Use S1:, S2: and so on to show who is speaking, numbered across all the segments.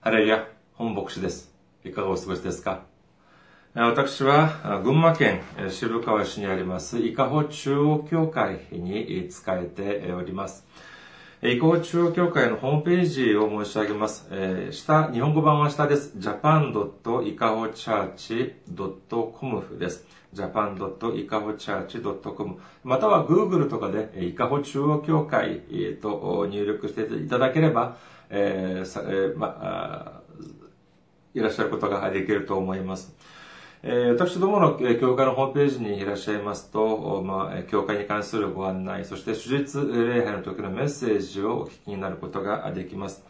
S1: ハレルヤ、本牧師です。いかがお過ごしですか？私は、群馬県渋川市にあります、伊香保中央教会に仕えております。伊香保中央教会のホームページを申し上げます。え下、日本語版は下です。japan.ikahochurch.com です。japan.ikahochurch.com または Google とかで、伊香保中央教会と入力していただければ、えーさえーまあいらっしゃることができると思います。え私どものえー教会のホームページにいらっしゃいますと、まあ、教会に関するご案内、そして手術礼拝の時のメッセージをお聞きになることができます。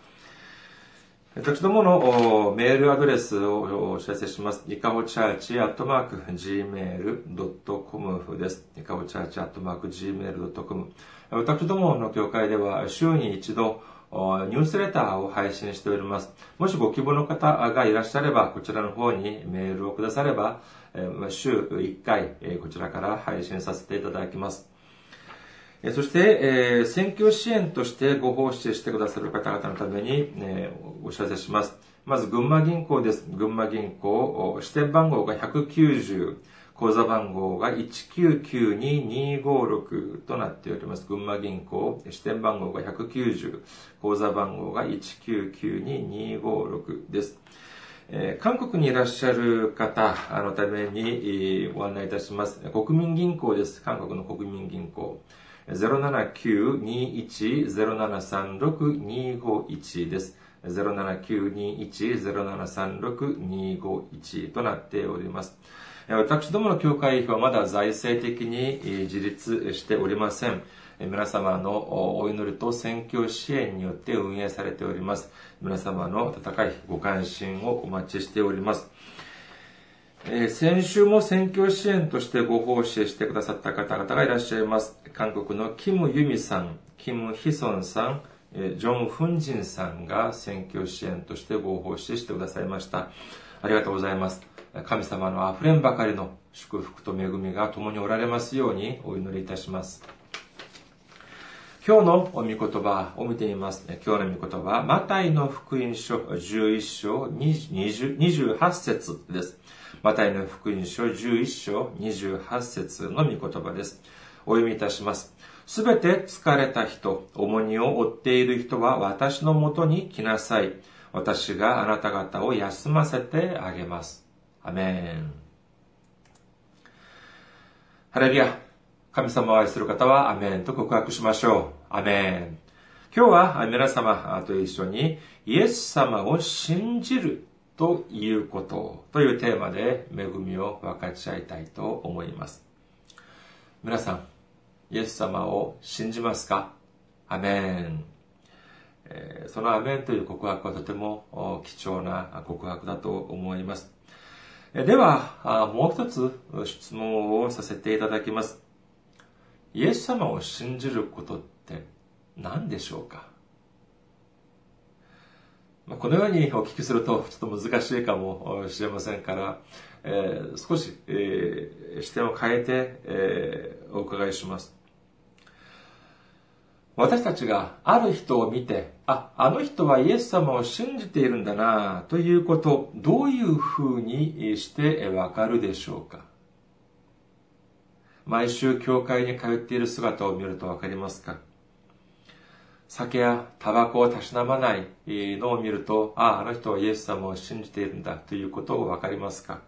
S1: 私どものメールアドレスをお知らせします。いかほチャーチアットマーク gmail.com です。いかほチャーチアットマーク gmail.com。私どもの教会では週に一度、ニュースレターを配信しております。もしご希望の方がいらっしゃれば、こちらの方にメールをくだされば、週1回、こちらから配信させていただきます。そして、えー選挙支援としてご奉仕してくださる方々のために、えーお知らせします。まず、群馬銀行です。群馬銀行、支店番号が190、口座番号が1992256となっております。群馬銀行、支店番号が190、口座番号が1992256です。えー韓国にいらっしゃる方のためにえーご案内いたします。国民銀行です。韓国の国民銀行。079-21-0736-251です。079-21-0736-251となっております。私どもの教会はまだ財政的に自立しておりません。皆様のお祈りと選挙支援によって運営されております。皆様の温かいご関心をお待ちしております。え先週も選挙支援としてご奉仕してくださった方々がいらっしゃいます。韓国のキム・ユミさん、キム・ヒソンさん、えジョン・フンジンさんが選挙支援としてご奉仕してくださいました。ありがとうございます。神様の溢れんばかりの祝福と恵みが共におられますようにお祈りいたします。今日の御言葉を見てみます。今日の御言葉は、マタイの福音書11章20 28節です。マタイの福音書11章28節の御言葉です。お読みいたします。すべて疲れた人、重荷を負っている人は私のもとに来なさい。私があなた方を休ませてあげます。アメン。ハレルヤ。神様を愛する方はアメンと告白しましょう。アメン。今日は皆様と一緒にイエス様を信じるということというテーマで恵みを分かち合いたいと思います。皆さん、イエス様を信じますか？アメン。そのアメンという告白はとても貴重な告白だと思います。では、もう一つ質問をさせていただきます。イエス様を信じることって何でしょうか？このようにお聞きするとちょっと難しいかもしれませんから、えー少し、えー視点を変えて、えーお伺いします。私たちがある人を見て、あ、あの人はイエス様を信じているんだなということ、どういうふうにしてわかるでしょうか。毎週教会に通っている姿を見るとわかりますか。酒やタバコをたしなまないのを見ると、ああ、あの人はイエス様を信じているんだということをわかりますか。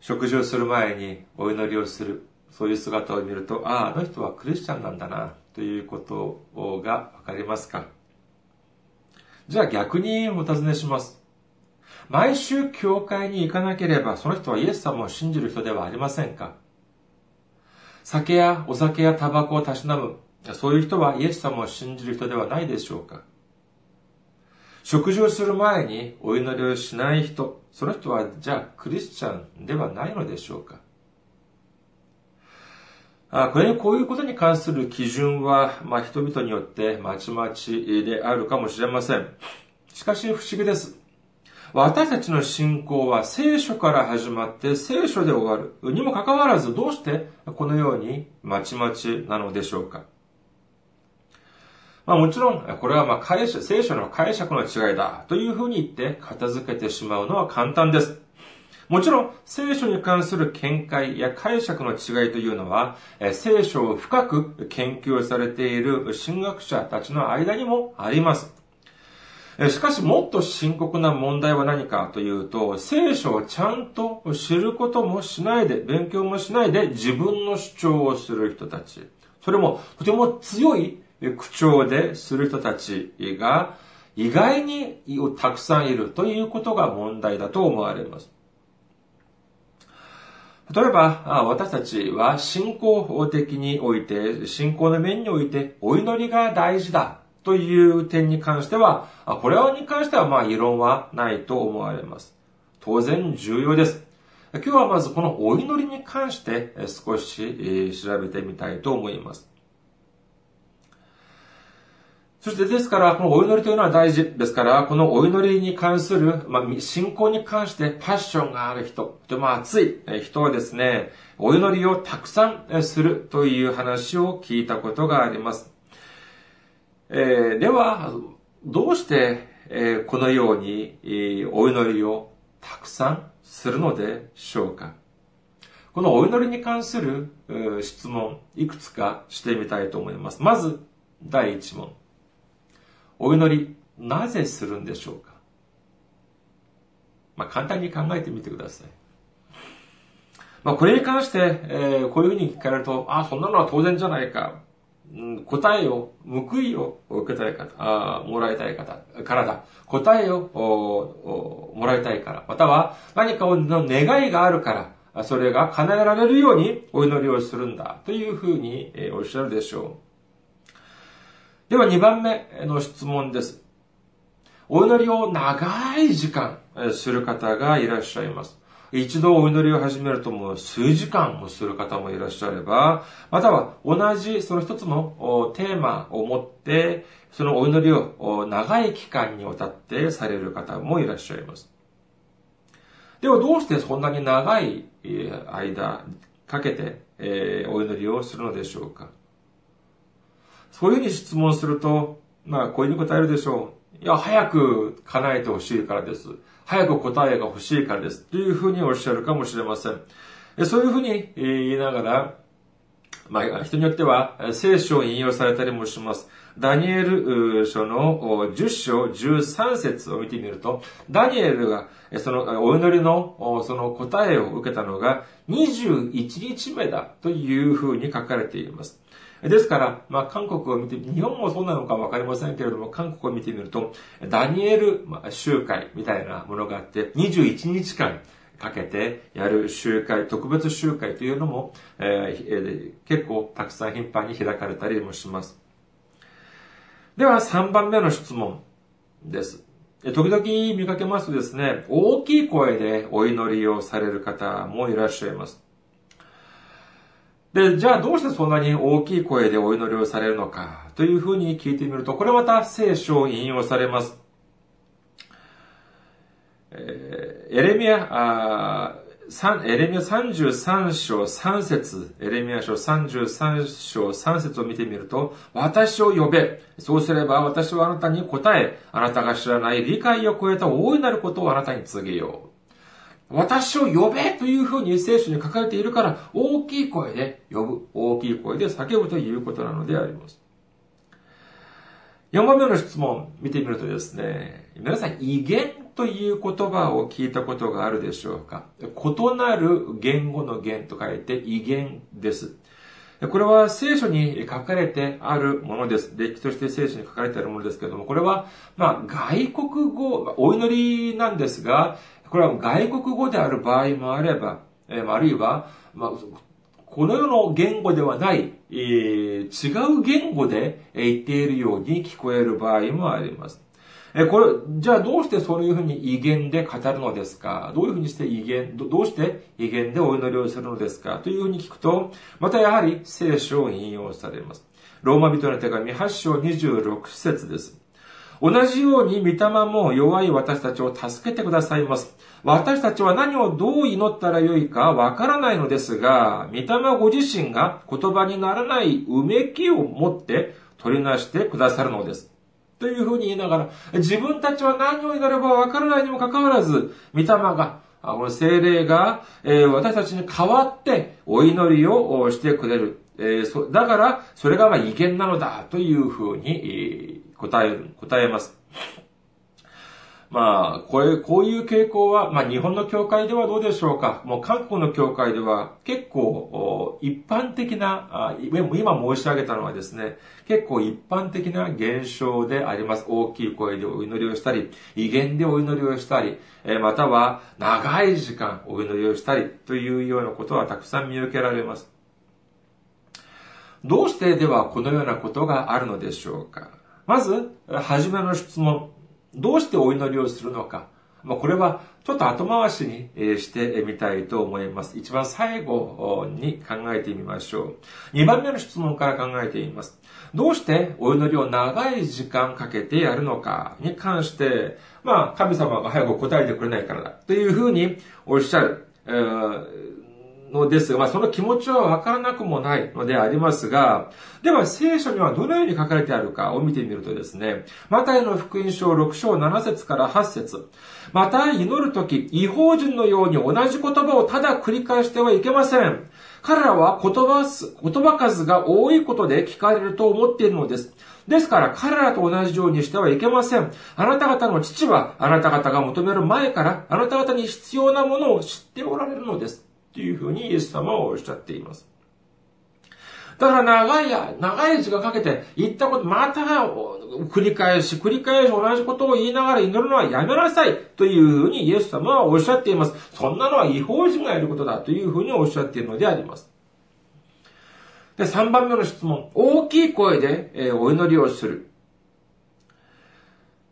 S1: 食事をする前にお祈りをする、そういう姿を見ると、ああ、あの人はクリスチャンなんだなということがわかりますか？じゃあ逆にお尋ねします。毎週教会に行かなければ、その人はイエス様を信じる人ではありませんか？酒やお酒やタバコをたしなむ、そういう人はイエス様を信じる人ではないでしょうか？食事をする前にお祈りをしない人、その人はじゃあクリスチャンではないのでしょうか？これこういうことに関する基準は、まあ、人々によってまちまちであるかもしれません。しかし不思議です。私たちの信仰は聖書から始まって聖書で終わる。にもかかわらずどうしてこのようにまちまちなのでしょうかまあもちろん、これはまあ解釈、聖書の解釈の違いだというふうに言って片付けてしまうのは簡単です。もちろん、聖書に関する見解や解釈の違いというのは、聖書を深く研究されている神学者たちの間にもあります。しかし、もっと深刻な問題は何かというと、聖書をちゃんと知ることもしないで、勉強もしないで自分の主張をする人たち。それもとても強い口調でする人たちが意外にたくさんいるということが問題だと思われます。例えば、私たちは信仰的において、信仰の面において、お祈りが大事だという点に関しては、これに関してはまあ異論はないと思われます。当然重要です。今日はまずこのお祈りに関して少し調べてみたいと思います。そしてですから、このお祈りというのは大事ですから、このお祈りに関する、まあ、信仰に関してパッションがある人、とても熱い人はですね、お祈りをたくさんするという話を聞いたことがあります。えー、では、どうして、えー、このように、えー、お祈りをたくさんするのでしょうか？このお祈りに関する質問、いくつかしてみたいと思います。まず、第一問。お祈り、なぜするんでしょうか？まあ、簡単に考えてみてください。まあ、これに関して、えー、こういうふうに聞かれると、あ、そんなのは当然じゃないか。うん、答えを、報いを受けたい方、あもらいたい方からだ。答えをおおもらいたいから。または、何かの願いがあるから、それが叶えられるようにお祈りをするんだ。というふうに、えー、おっしゃるでしょう。では2番目の質問です。お祈りを長い時間する方がいらっしゃいます。一度お祈りを始めるともう数時間もする方もいらっしゃれば、または同じその一つのテーマを持って、そのお祈りを長い期間にわたってされる方もいらっしゃいます。ではどうしてそんなに長い間かけてお祈りをするのでしょうかそういうふうに質問すると、まあ、こういうふうに答えるでしょう。いや、早く叶えてほしいからです。早く答えが欲しいからです。というふうにおっしゃるかもしれません。そういうふうに言いながら、まあ、人によっては聖書を引用されたりもします。ダニエル書の10章13節を見てみると、ダニエルがそのお祈りのその答えを受けたのが21日目だというふうに書かれています。ですから、まあ、韓国を見て、日本もそうなのかわかりませんけれども、韓国を見てみると、ダニエル集会みたいなものがあって、21日間かけてやる集会、特別集会というのも、えー、結構たくさん頻繁に開かれたりもします。では、3番目の質問です。時々見かけますとですね、大きい声でお祈りをされる方もいらっしゃいます。で、じゃあどうしてそんなに大きい声でお祈りをされるのかというふうに聞いてみると、これまた聖書を引用されます。えエレミア、あエレミア33章3節エレミア書33章3節を見てみると、私を呼べ。そうすれば私はあなたに答え、あなたが知らない理解を超えた大いなることをあなたに告げよう。私を呼べというふうに聖書に書かれているから、大きい声で呼ぶ、大きい声で叫ぶということなのであります。4番目の質問、見てみるとですね、皆さん、威厳という言葉を聞いたことがあるでしょうか？異なる言語の言と書いて威厳です。これは聖書に書かれてあるものです。歴史として聖書に書かれてあるものですけれども、これは、まあ、外国語、お祈りなんですが、これは外国語である場合もあれば、えあるいは、まあ、この世の言語ではない、えー、違う言語で言っているように聞こえる場合もあります。えこれ、じゃあどうしてそういうふうに威厳で語るのですか？どういうふうにして威厳、どうして威厳でお祈りをするのですか？というふうに聞くと、またやはり聖書を引用されます。ローマ人の手紙8章26節です。同じように御霊も弱い私たちを助けてくださいます。私たちは何をどう祈ったらよいかわからないのですが、御霊ご自身が言葉にならないうめきを持って取りなしてくださるのです。というふうに言いながら、自分たちは何を祈ればわからないにもかかわらず、御霊が、この精霊が、え私たちに代わってお祈りをしてくれる。えだから、それがま威厳なのだというふうに答え、答えます。まあ、これ、こういう傾向は、まあ日本の教会ではどうでしょうかもう韓国の教会では結構一般的な、今申し上げたのはですね、結構一般的な現象であります。大きい声でお祈りをしたり、威厳でお祈りをしたり、または長い時間お祈りをしたりというようなことはたくさん見受けられます。どうしてではこのようなことがあるのでしょうかまず、はじめの質問。どうしてお祈りをするのか。まあ、これはちょっと後回しにしてみたいと思います。一番最後に考えてみましょう。二番目の質問から考えてみます。どうしてお祈りを長い時間かけてやるのかに関して、まあ、神様が早く答えてくれないからだというふうにおっしゃる。えーのですが、まあ、その気持ちはわからなくもないのでありますが、では聖書にはどのように書かれてあるかを見てみるとですね、マタイの福音書6章7節から8節また祈るとき、違法人のように同じ言葉をただ繰り返してはいけません。彼らは言葉言葉数が多いことで聞かれると思っているのです。ですから彼らと同じようにしてはいけません。あなた方の父はあなた方が求める前からあなた方に必要なものを知っておられるのです。っていうふうにイエス様はおっしゃっています。だから長い、長い時間かけて言ったこと、また繰り返し、繰り返し同じことを言いながら祈るのはやめなさいというふうにイエス様はおっしゃっています。そんなのは違法人がやることだというふうにおっしゃっているのであります。で、3番目の質問。大きい声で、えお祈りをする。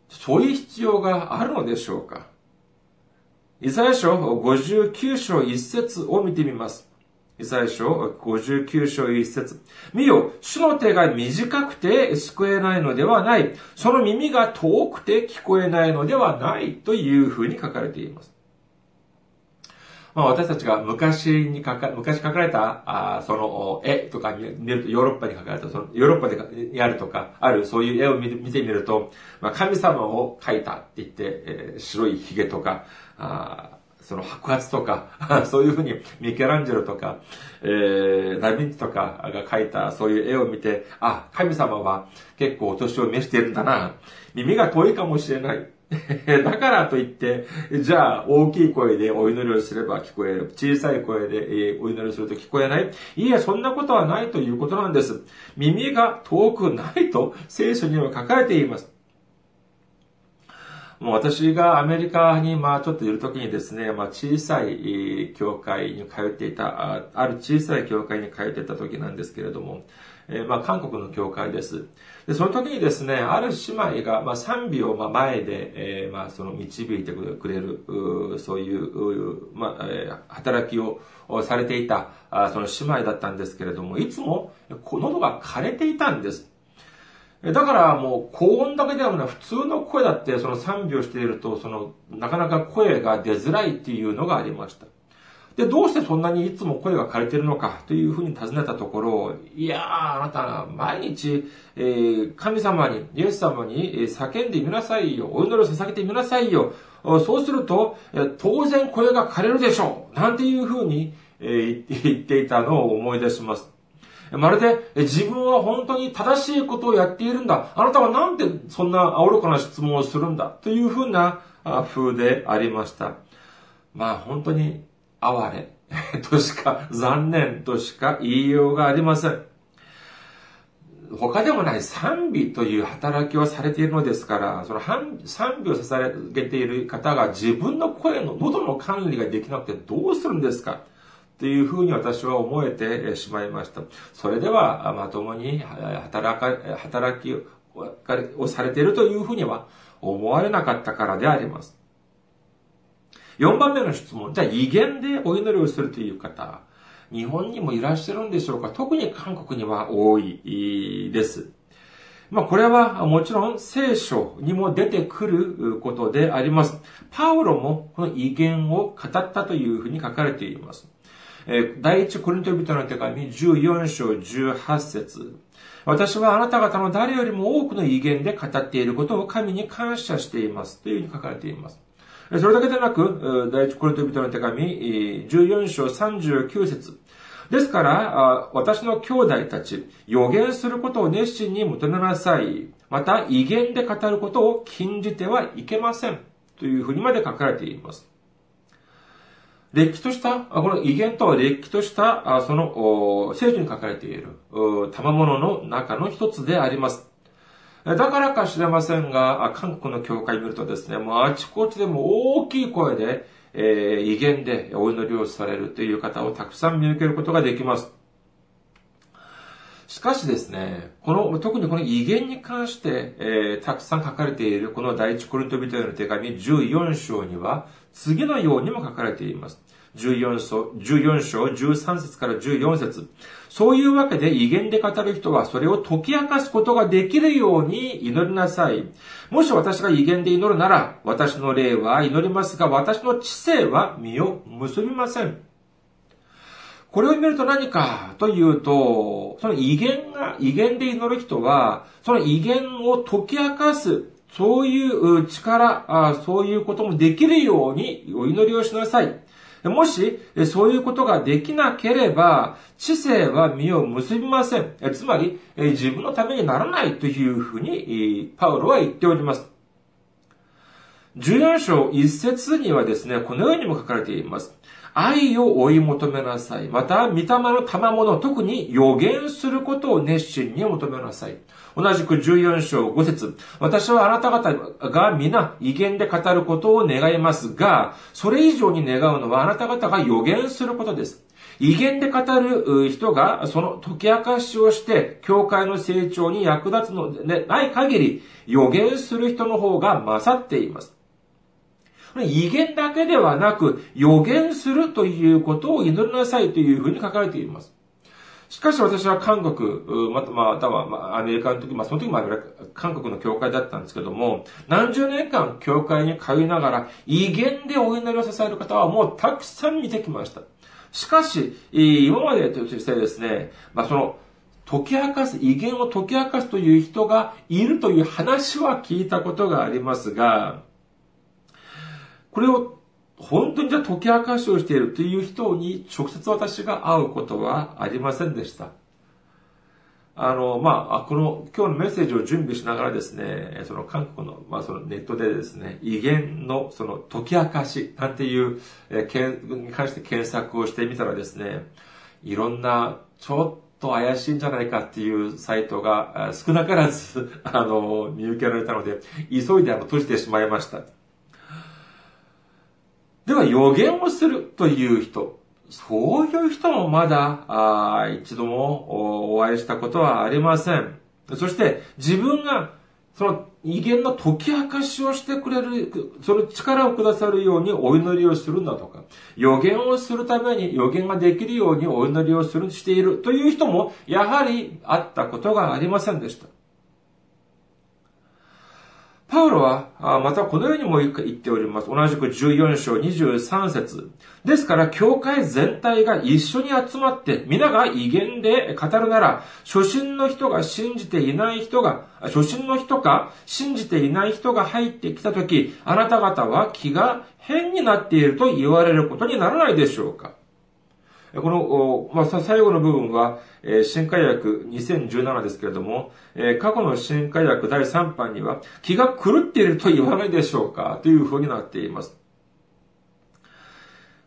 S1: そういう必要があるのでしょうか？イザヤ書59章1節を見てみます。イザヤ書59章1節見よ、主の手が短くて救えないのではない。その耳が遠くて聞こえないのではないというふうに書かれています。まあ、私たちが昔に書か、昔書かれた、あその絵とかに見ると、ヨーロッパに書かれた、そのヨーロッパでやるとか、あるそういう絵を見てみると、まあ、神様を描いたって言って、えー、白い髭とか、あその白髪とか、そういうふうにミケランジェロとか、えー、ダヴィンチとかが描いたそういう絵を見て、あ、神様は結構お年を召しているんだな。耳が遠いかもしれない。だからといって、じゃあ大きい声でお祈りをすれば聞こえる。小さい声でお祈りをすると聞こえない。いや、そんなことはないということなんです。耳が遠くないと聖書には書かれています。もう私がアメリカに、まあちょっといるときにですね、まあ小さい教会に通っていた、ある小さい教会に通っていた時なんですけれども、え、まあ韓国の教会です。で、その時にですね、ある姉妹が、まあ賛美をまあ前で、えー、まあその導いてくれる、そういう、まあ、えー、働きをされていた、その姉妹だったんですけれども、いつも喉が枯れていたんです。だからもう高音だけではなく普通の声だってその賛美をしていると、そのなかなか声が出づらいっていうのがありました。で、どうしてそんなにいつも声が枯れてるのかというふうに尋ねたところ、いやー、あなた、毎日、えー、神様に、イエス様に叫んでみなさいよ。お祈りを捧げてみなさいよ。そうすると、当然声が枯れるでしょう。なんていうふうに、えー、言っていたのを思い出します。まるで自分は本当に正しいことをやっているんだ。あなたはなんでそんな愚かな質問をするんだ。というふうな風でありました。まあ本当に哀れ としか、残念としか言いようがありません。他でもない賛美という働きをされているのですから、その賛美を捧げている方が自分の声の喉の管理ができなくてどうするんですか？というふうに私は思えてしまいました。それでは、まともに働か、働きをされているというふうには思われなかったからであります。4番目の質問。じゃあ、威厳でお祈りをするという方、日本にもいらっしゃるんでしょうか？特に韓国には多いです。まあ、これはもちろん聖書にも出てくることであります。パウロもこの威厳を語ったというふうに書かれています。第一コリント人の手紙14章18節私はあなた方の誰よりも多くの威厳で語っていることを神に感謝しています。というふうに書かれています。それだけでなく、第一コリント人の手紙、14章39節ですから、私の兄弟たち、予言することを熱心に求めなさい。また、威厳で語ることを禁じてはいけません。というふうにまで書かれています。れっきとした、この威厳とはれっきとした、その、聖書に書かれている、賜物の中の一つであります。だからか知れませんが、韓国の教会見るとですね、もうあちこちでも大きい声で、えー、威厳でお祈りをされるという方をたくさん見受けることができます。しかしですね、この、特にこの威厳に関して、えー、たくさん書かれているこの第一コリント人への手紙14章には、次のようにも書かれています。14章、14章13節から14節そういうわけで威厳で語る人はそれを解き明かすことができるように祈りなさい。もし私が威厳で祈るなら、私の霊は祈りますが、私の知性は身を結びません。これを見ると何かというと、その威厳が、威厳で祈る人は、その威厳を解き明かす、そういう力、そういうこともできるようにお祈りをしなさい。もし、そういうことができなければ、知性は身を結びません。つまり、自分のためにならないというふうに、パウロは言っております。14章1節にはですね、このようにも書かれています。愛を追い求めなさい。また、御霊の賜物、特に予言することを熱心に求めなさい。同じく14章5節私はあなた方が皆威厳で語ることを願いますが、それ以上に願うのはあなた方が予言することです。威厳で語る人がその解き明かしをして、教会の成長に役立つのでない限り、予言する人の方が勝っています。威厳だけではなく、予言するということを祈りなさいというふうに書かれています。しかし私は韓国、また、または、アメリカの時、まあ、その時も韓国の教会だったんですけども、何十年間教会に通いながら、威厳でお祈りを支える方はもうたくさん見てきました。しかし、今までとしてですね、まあ、その、解き明かす、威厳を解き明かすという人がいるという話は聞いたことがありますが、これを本当にじゃあ解き明かしをしているという人に直接私が会うことはありませんでした。あの、まあ、この今日のメッセージを準備しながらですね、その韓国の、まあ、そのネットでですね、威厳のその解き明かしなんていう、えー、に関して検索をしてみたらですね、いろんなちょっと怪しいんじゃないかっていうサイトが少なからず、あの、見受けられたので、急いであの閉じてしまいました。では予言をするという人、そういう人もまだあ一度もお会いしたことはありません。そして自分がその威厳の解き明かしをしてくれる、その力をくださるようにお祈りをするんだとか、予言をするために予言ができるようにお祈りをする、しているという人もやはりあったことがありませんでした。パウロは、またこのようにも言っております。同じく14章23節ですから、教会全体が一緒に集まって、皆が威厳で語るなら、初心の人が信じていない人が、初心の人か信じていない人が入ってきたとき、あなた方は気が変になっていると言われることにならないでしょうか？この、まあ、最後の部分は、えー、新海薬2017ですけれども、え、過去の新海薬第3版には、気が狂っていると言わないでしょうかという風になっています。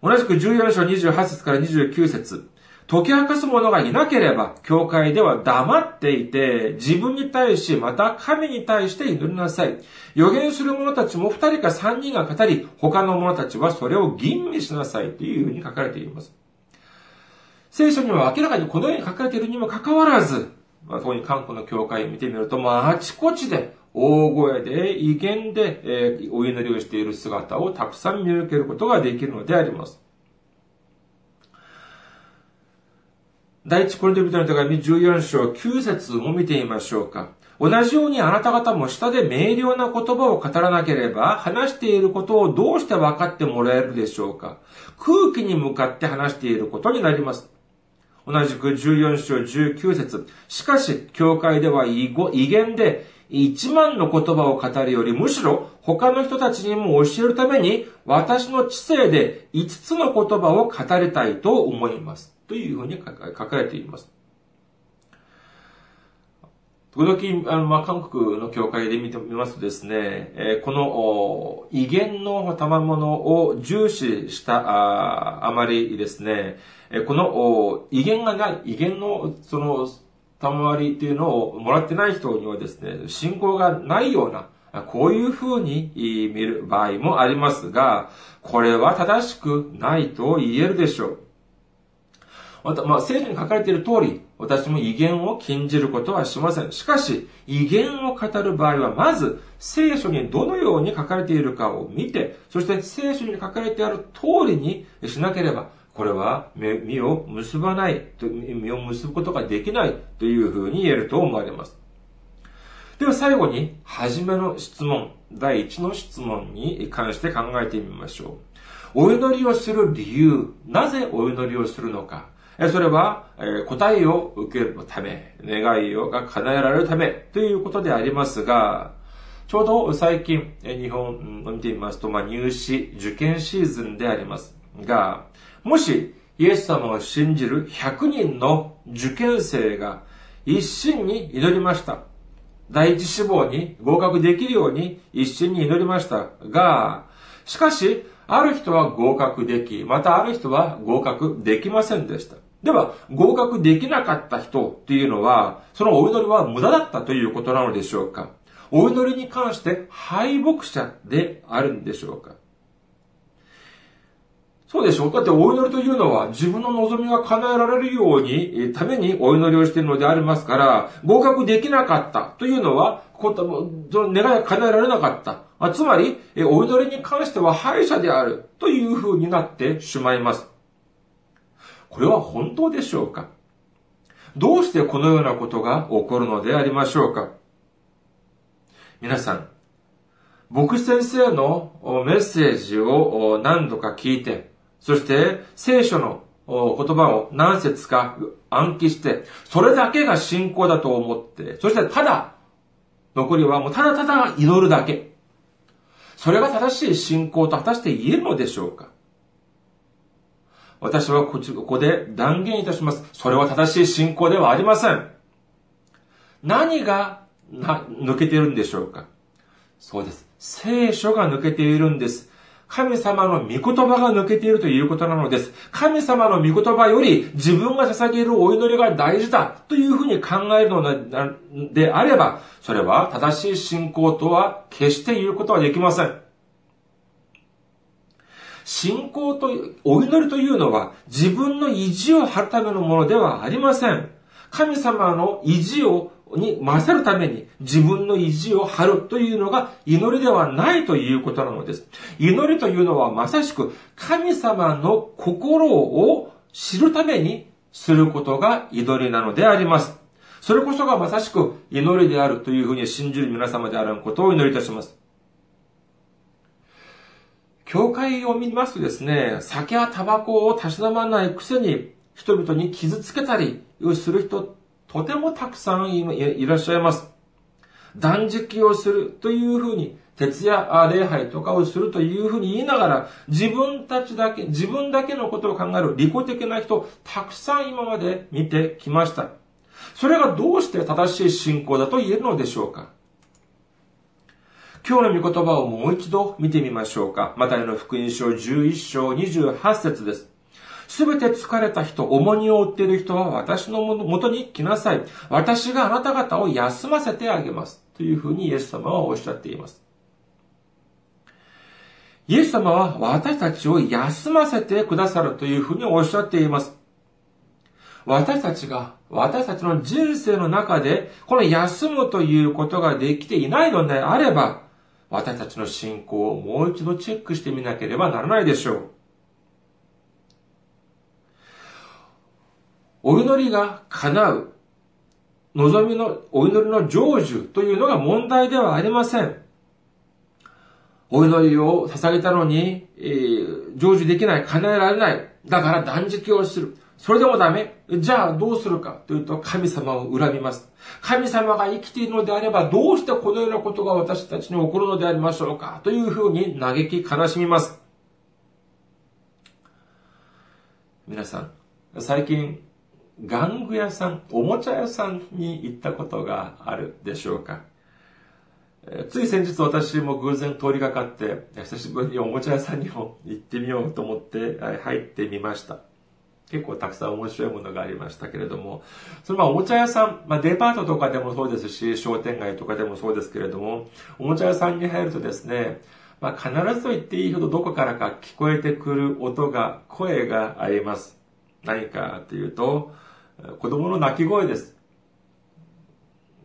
S1: 同じく14章28節から29節解き明かす者がいなければ、教会では黙っていて、自分に対し、また神に対して祈りなさい。予言する者たちも二人か三人が語り、他の者たちはそれを吟味しなさいというふうに書かれています。聖書には明らかにこのように書かれているにもかかわらず、まあ、特に韓国の教会を見てみると、まあ、あちこちで大声で威厳で、えー、お祈りをしている姿をたくさん見受けることができるのであります。第一コリント人の手紙14章9節を見てみましょうか。同じようにあなた方も下で明瞭な言葉を語らなければ、話していることをどうして分かってもらえるでしょうか空気に向かって話していることになります。同じく14章19節しかし、教会では威厳で一万の言葉を語るより、むしろ他の人たちにも教えるために、私の知性で5つの言葉を語りたいと思います。というふうに書かれています。時々、あの、ま、韓国の教会で見てみますとですね、えー、この威厳の賜物を重視したああまりですね、えこの威厳がない、威厳のその賜りというのをもらってない人にはですね、信仰がないような、こういう風に見る場合もありますが、これは正しくないと言えるでしょう。また、まあ、聖書に書かれている通り、私も威厳を禁じることはしません。しかし、威厳を語る場合は、まず、聖書にどのように書かれているかを見て、そして聖書に書かれてある通りにしなければ、これは身を結ばない、身を結ぶことができないというふうに言えると思われます。では最後に、はじめの質問、第一の質問に関して考えてみましょう。お祈りをする理由、なぜお祈りをするのか。それは、答えを受けるため、願いをが叶えられるためということでありますが、ちょうど最近、日本を見てみますと、まあ、入試、受験シーズンでありますが、もし、イエス様を信じる100人の受験生が一心に祈りました。第一志望に合格できるように一心に祈りましたが、しかし、ある人は合格でき、またある人は合格できませんでした。では、合格できなかった人っていうのは、そのお祈りは無駄だったということなのでしょうか？お祈りに関して敗北者であるんでしょうか？そうでしょう？だってお祈りというのは自分の望みが叶えられるように、ためにお祈りをしているのでありますから、合格できなかったというのは、その願いが叶えられなかった。つまり、お祈りに関しては敗者であるという風になってしまいます。これは本当でしょうか？どうしてこのようなことが起こるのでありましょうか？皆さん、僕先生のメッセージを何度か聞いて、そして聖書の言葉を何節か暗記して、それだけが信仰だと思って、そしてただ、残りはもうただただ祈るだけ。それが正しい信仰と果たして言えるのでしょうか？私はここで断言いたします。それは正しい信仰ではありません。何が抜けているんでしょうか？そうです。聖書が抜けているんです。神様の御言葉が抜けているということなのです。神様の御言葉より自分が捧げるお祈りが大事だというふうに考えるのであれば、それは正しい信仰とは決して言うことはできません。信仰と、お祈りというのは自分の意地を張るためのものではありません。神様の意地をに勝るために自分の意地を張るというのが祈りではないということなのです。祈りというのはまさしく神様の心を知るためにすることが祈りなのであります。それこそがまさしく祈りであるというふうに信じる皆様であることを祈りいたします。教会を見ますとですね、酒やタバコをたしなまないくせに人々に傷つけたりする人とてもたくさんいらっしゃいます。断食をするというふうに、徹夜礼拝とかをするというふうに言いながら、自分たちだけ、自分だけのことを考える利己的な人、たくさん今まで見てきました。それがどうして正しい信仰だと言えるのでしょうか今日の御言葉をもう一度見てみましょうか。マタイの福音書11章28節です。すべて疲れた人、重荷を負っている人は私のもとに来なさい。私があなた方を休ませてあげます。というふうにイエス様はおっしゃっています。イエス様は私たちを休ませてくださるというふうにおっしゃっています。私たちが、私たちの人生の中で、この休むということができていないのであれば、私たちの信仰をもう一度チェックしてみなければならないでしょう。お祈りが叶う、望みの、お祈りの成就というのが問題ではありません。お祈りを捧げたのに、えー、成就できない、叶えられない。だから断食をする。それでもダメじゃあどうするかというと神様を恨みます。神様が生きているのであればどうしてこのようなことが私たちに起こるのでありましょうかというふうに嘆き悲しみます。皆さん、最近、玩具屋さん、おもちゃ屋さんに行ったことがあるでしょうか？つい先日私も偶然通りがかって、久しぶりにおもちゃ屋さんにも行ってみようと思って入ってみました。結構たくさん面白いものがありましたけれども、そのまあおもちゃ屋さん、まあデパートとかでもそうですし、商店街とかでもそうですけれども、おもちゃ屋さんに入るとですね、まあ必ずと言っていいほどどこからか聞こえてくる音が、声があります。何かというと、子供の泣き声です。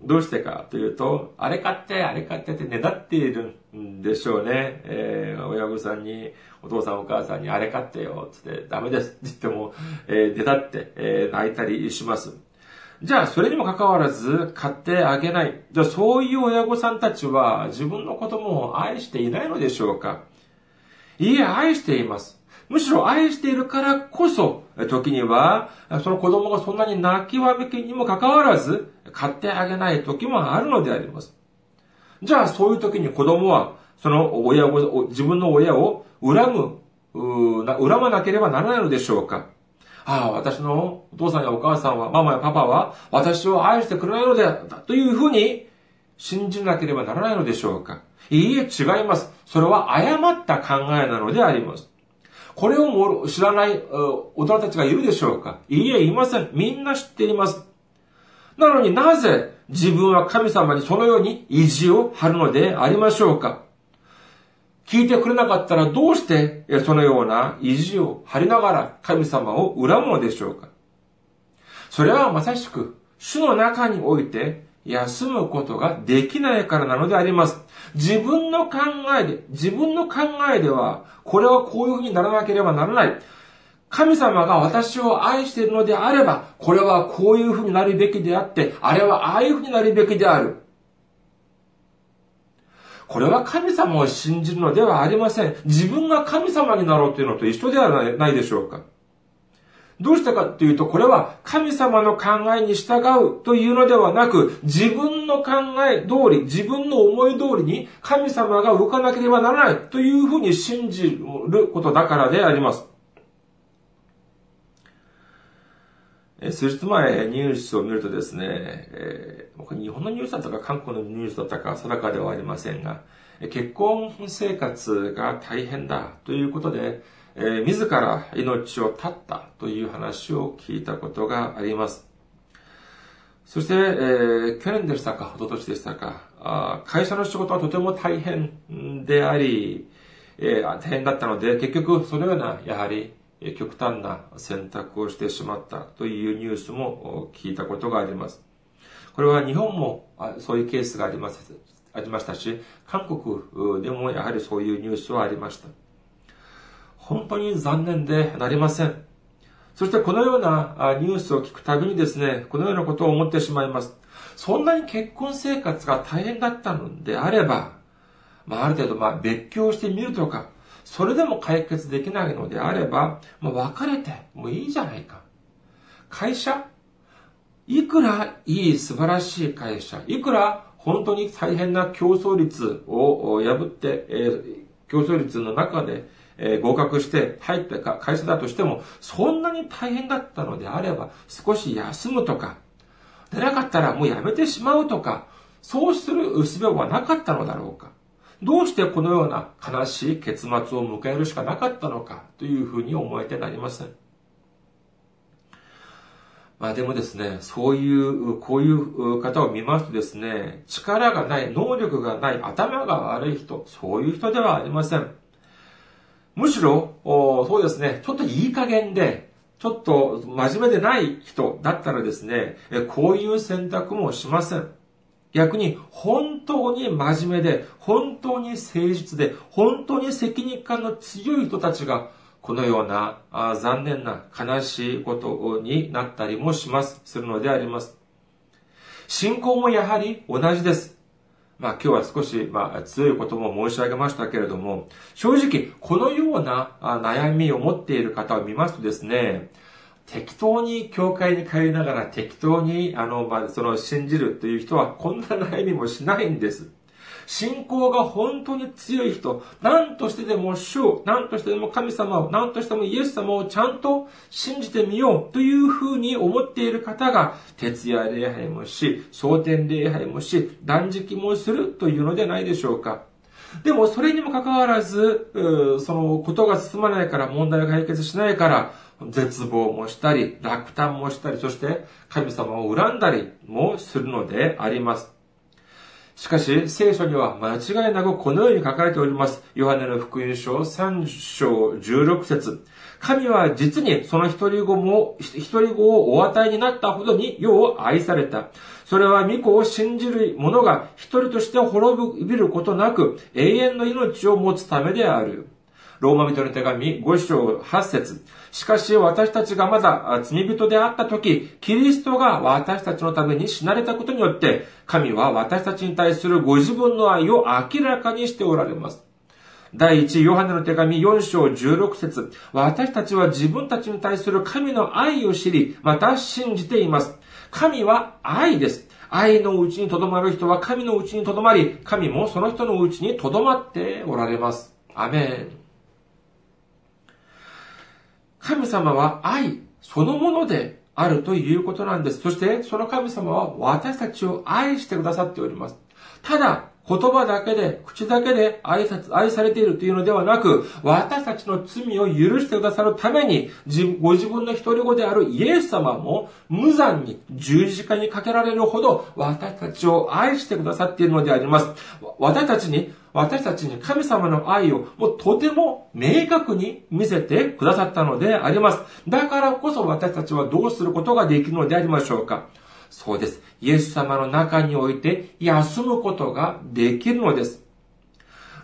S1: どうしてかというと、あれ買って、あれ買ってってねだっているんでしょうね。えー、親御さんに、お父さんお母さんにあれ買ってよ、つってダメですって言っても、えー、出だって、えー、泣いたりします。じゃあ、それにもかかわらず、買ってあげない。じゃあ、そういう親御さんたちは、自分の子供を愛していないのでしょうかいいえ、愛しています。むしろ愛しているからこそ、時には、その子供がそんなに泣きわめきにもかかわらず、買ってあげない時もあるのであります。じゃあ、そういう時に子供は、その親を、自分の親を恨む、恨まなければならないのでしょうかああ、私のお父さんやお母さんは、ママやパパは、私を愛してくれないのであった、というふうに、信じなければならないのでしょうかいいえ、違います。それは誤った考えなのであります。これを知らない大人たちがいるでしょうかいいえ、いません。みんな知っています。なのになぜ自分は神様にそのように意地を張るのでありましょうか聞いてくれなかったらどうして？そのような意地を張りながら神様を恨むのでしょうか？それはまさしく主の中において休むことができないからなのであります。自分の考えで、自分の考えでは、これはこういうふうにならなければならない。神様が私を愛しているのであれば、これはこういうふうになるべきであって、あれはああいうふうになるべきである。これは神様を信じるのではありません。自分が神様になろうというのと一緒ではないでしょうか。どうしたかというと、これは神様の考えに従うというのではなく、自分の考え通り、自分の思い通りに神様が動かなければならないというふうに信じることだからであります。数日前、ニュースを見るとですね、えー、日本のニュースだったか韓国のニュースだったか定かではありませんが、結婚生活が大変だということで、えー、自ら命を絶ったという話を聞いたことがあります。そして、えー、去年でしたか、一昨年でしたかあ、会社の仕事はとても大変であり、えー、大変だったので、結局そのような、やはり、極端な選択をしてしまったというニュースも聞いたことがあります。これは日本もそういうケースがありますありましたし、韓国でもやはりそういうニュースはありました。本当に残念でなりません。そしてこのようなニュースを聞くたびにですね、このようなことを思ってしまいます。そんなに結婚生活が大変だったのであれば、まあ、ある程度、まあ、別居をしてみるとか、それでも解決できないのであれば、まあ、別れてもいいじゃないか。会社いくらいい素晴らしい会社、いくら本当に大変な競争率を破って、えー、競争率の中で、え合格して入った会社だとしても、そんなに大変だったのであれば、少し休むとか、出なかったらもうやめてしまうとか、そうする術はなかったのだろうか。どうしてこのような悲しい結末を迎えるしかなかったのかというふうに思えてなりません。まあでもですね、そういう、こういう方を見ますとですね、力がない、能力がない、頭が悪い人、そういう人ではありません。むしろ、そうですね、ちょっといい加減で、ちょっと真面目でない人だったらですね、こういう選択もしません。逆に、本当に真面目で、本当に誠実で、本当に責任感の強い人たちが、このような残念な悲しいことになったりもします、するのであります。信仰もやはり同じです。まあ今日は少し、まあ、強いことも申し上げましたけれども、正直、このような悩みを持っている方を見ますとですね、適当に教会に通いながら適当に、あの、まあ、その信じるという人はこんな悩みもしないんです。信仰が本当に強い人、何としてでも主を、何としてでも神様を、何としてもイエス様をちゃんと信じてみようというふうに思っている方が、徹夜礼拝もし、蒼天礼拝もし、断食もするというのではないでしょうか。でも、それにもかかわらず、そのことが進まないから、問題が解決しないから、絶望もしたり、落胆もしたり、そして神様を恨んだりもするのであります。しかし、聖書には間違いなくこのように書かれております。ヨハネの福音書3章16節神は実にその一人子も、一人子をお与えになったほどに世を愛された。それは御子を信じる者が一人として滅びることなく永遠の命を持つためである。ローマ人の手紙5章8節しかし私たちがまだ罪人であった時、キリストが私たちのために死なれたことによって、神は私たちに対するご自分の愛を明らかにしておられます。第一、ヨハネの手紙4章16節私たちは自分たちに対する神の愛を知り、また信じています。神は愛です。愛のうちにとどまる人は神のうちにとどまり、神もその人のうちにとどまっておられます。アメン。神様は愛そのものであるということなんです。そして、その神様は私たちを愛してくださっております。ただ、言葉だけで、口だけで愛さ愛されているというのではなく、私たちの罪を許してくださるために、ご自分の一人子であるイエス様も無残に十字架にかけられるほど私たちを愛してくださっているのであります。私たちに私たちに神様の愛をもうとても明確に見せてくださったのであります。だからこそ私たちはどうすることができるのでありましょうか。そうです。イエス様の中において休むことができるのです。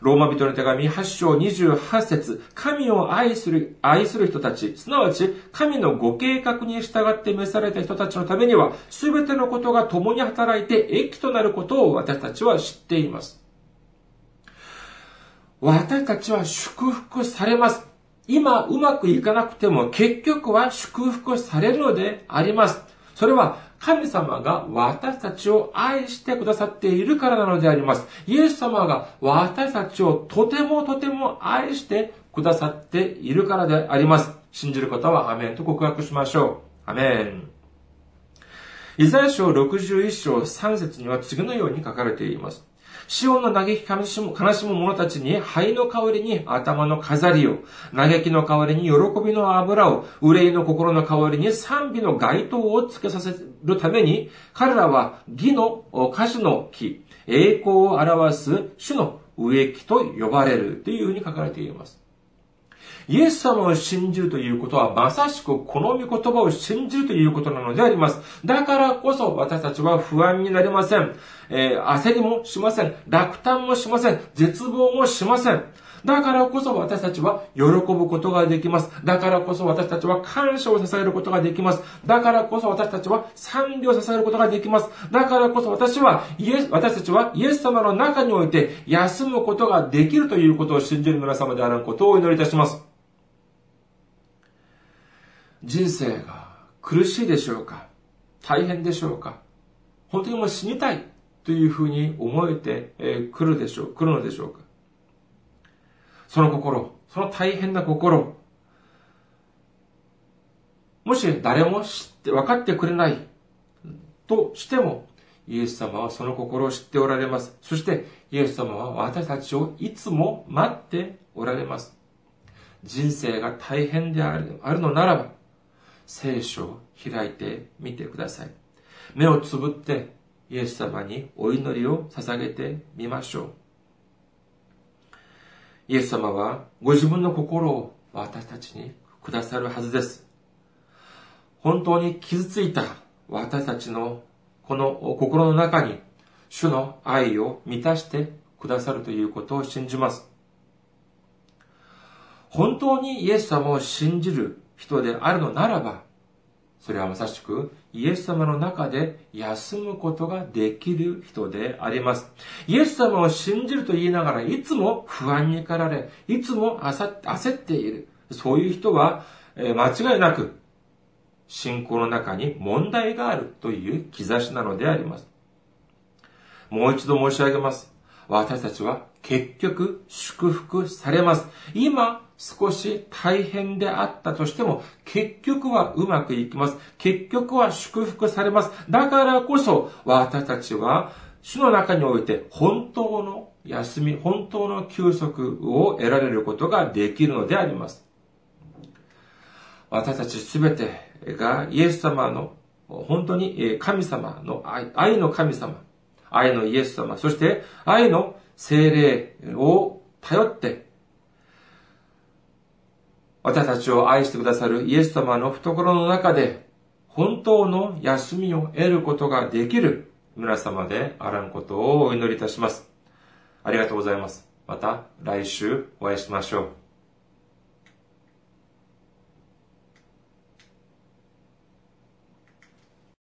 S1: ローマ人の手紙8章28節神を愛する、愛する人たち、すなわち神のご計画に従って召された人たちのためには、すべてのことが共に働いて益となることを私たちは知っています。私たちは祝福されます。今うまくいかなくても結局は祝福されるのであります。それは神様が私たちを愛してくださっているからなのであります。イエス様が私たちをとてもとても愛してくださっているからであります。信じる方はアメンと告白しましょう。アメン。イザヤ書61章3節には次のように書かれています。シオンの嘆き悲しむ、悲しむ者たちに灰の代わりに頭の飾りを、嘆きの代わりに喜びの油を、憂いの心の代わりに賛美の街灯をつけさせるために、彼らは義の歌手の木、栄光を表す種の植木と呼ばれるというふうに書かれています。イエス様を信じるということは、まさしくこの御言葉を信じるということなのであります。だからこそ私たちは不安になりません。えー、焦りもしません。落胆もしません。絶望もしません。だからこそ私たちは喜ぶことができます。だからこそ私たちは感謝を支えることができます。だからこそ私たちは賛美を支えることができます。だからこそ私はイエス、私たちはイエス様の中において休むことができるということを信じる皆様であることをお祈りいたします。人生が苦しいでしょうか？大変でしょうか？本当にもう死にたいというふうに思えてくるでしょう、来るのでしょうか？その心、その大変な心、もし誰も知って、分かってくれないとしても、イエス様はその心を知っておられます。そして、イエス様は私たちをいつも待っておられます。人生が大変であるあるのならば、聖書を開いてみてください。目をつぶってイエス様にお祈りを捧げてみましょう。イエス様はご自分の心を私たちにくださるはずです。本当に傷ついた私たちのこの心の中に主の愛を満たしてくださるということを信じます。本当にイエス様を信じる人であるのならば、それはまさしくイエス様の中で休むことができる人であります。イエス様を信じると言いながらいつも不安に駆られ、いつも焦っている。そういう人はえ間違いなく信仰の中に問題があるという兆しなのであります。もう一度申し上げます。私たちは結局祝福されます。今少し大変であったとしても結局はうまくいきます。結局は祝福されます。だからこそ私たちは主の中において本当の休み、本当の休息を得られることができるのであります。私たちすべてがイエス様の本当に神様の愛愛の神様、愛のイエス様、そして愛の精霊を頼って、私たちを愛してくださるイエス様の懐の中で本当の休みを得ることができる皆様であらんことをお祈りいたします。ありがとうございます。また来週お会いしましょう。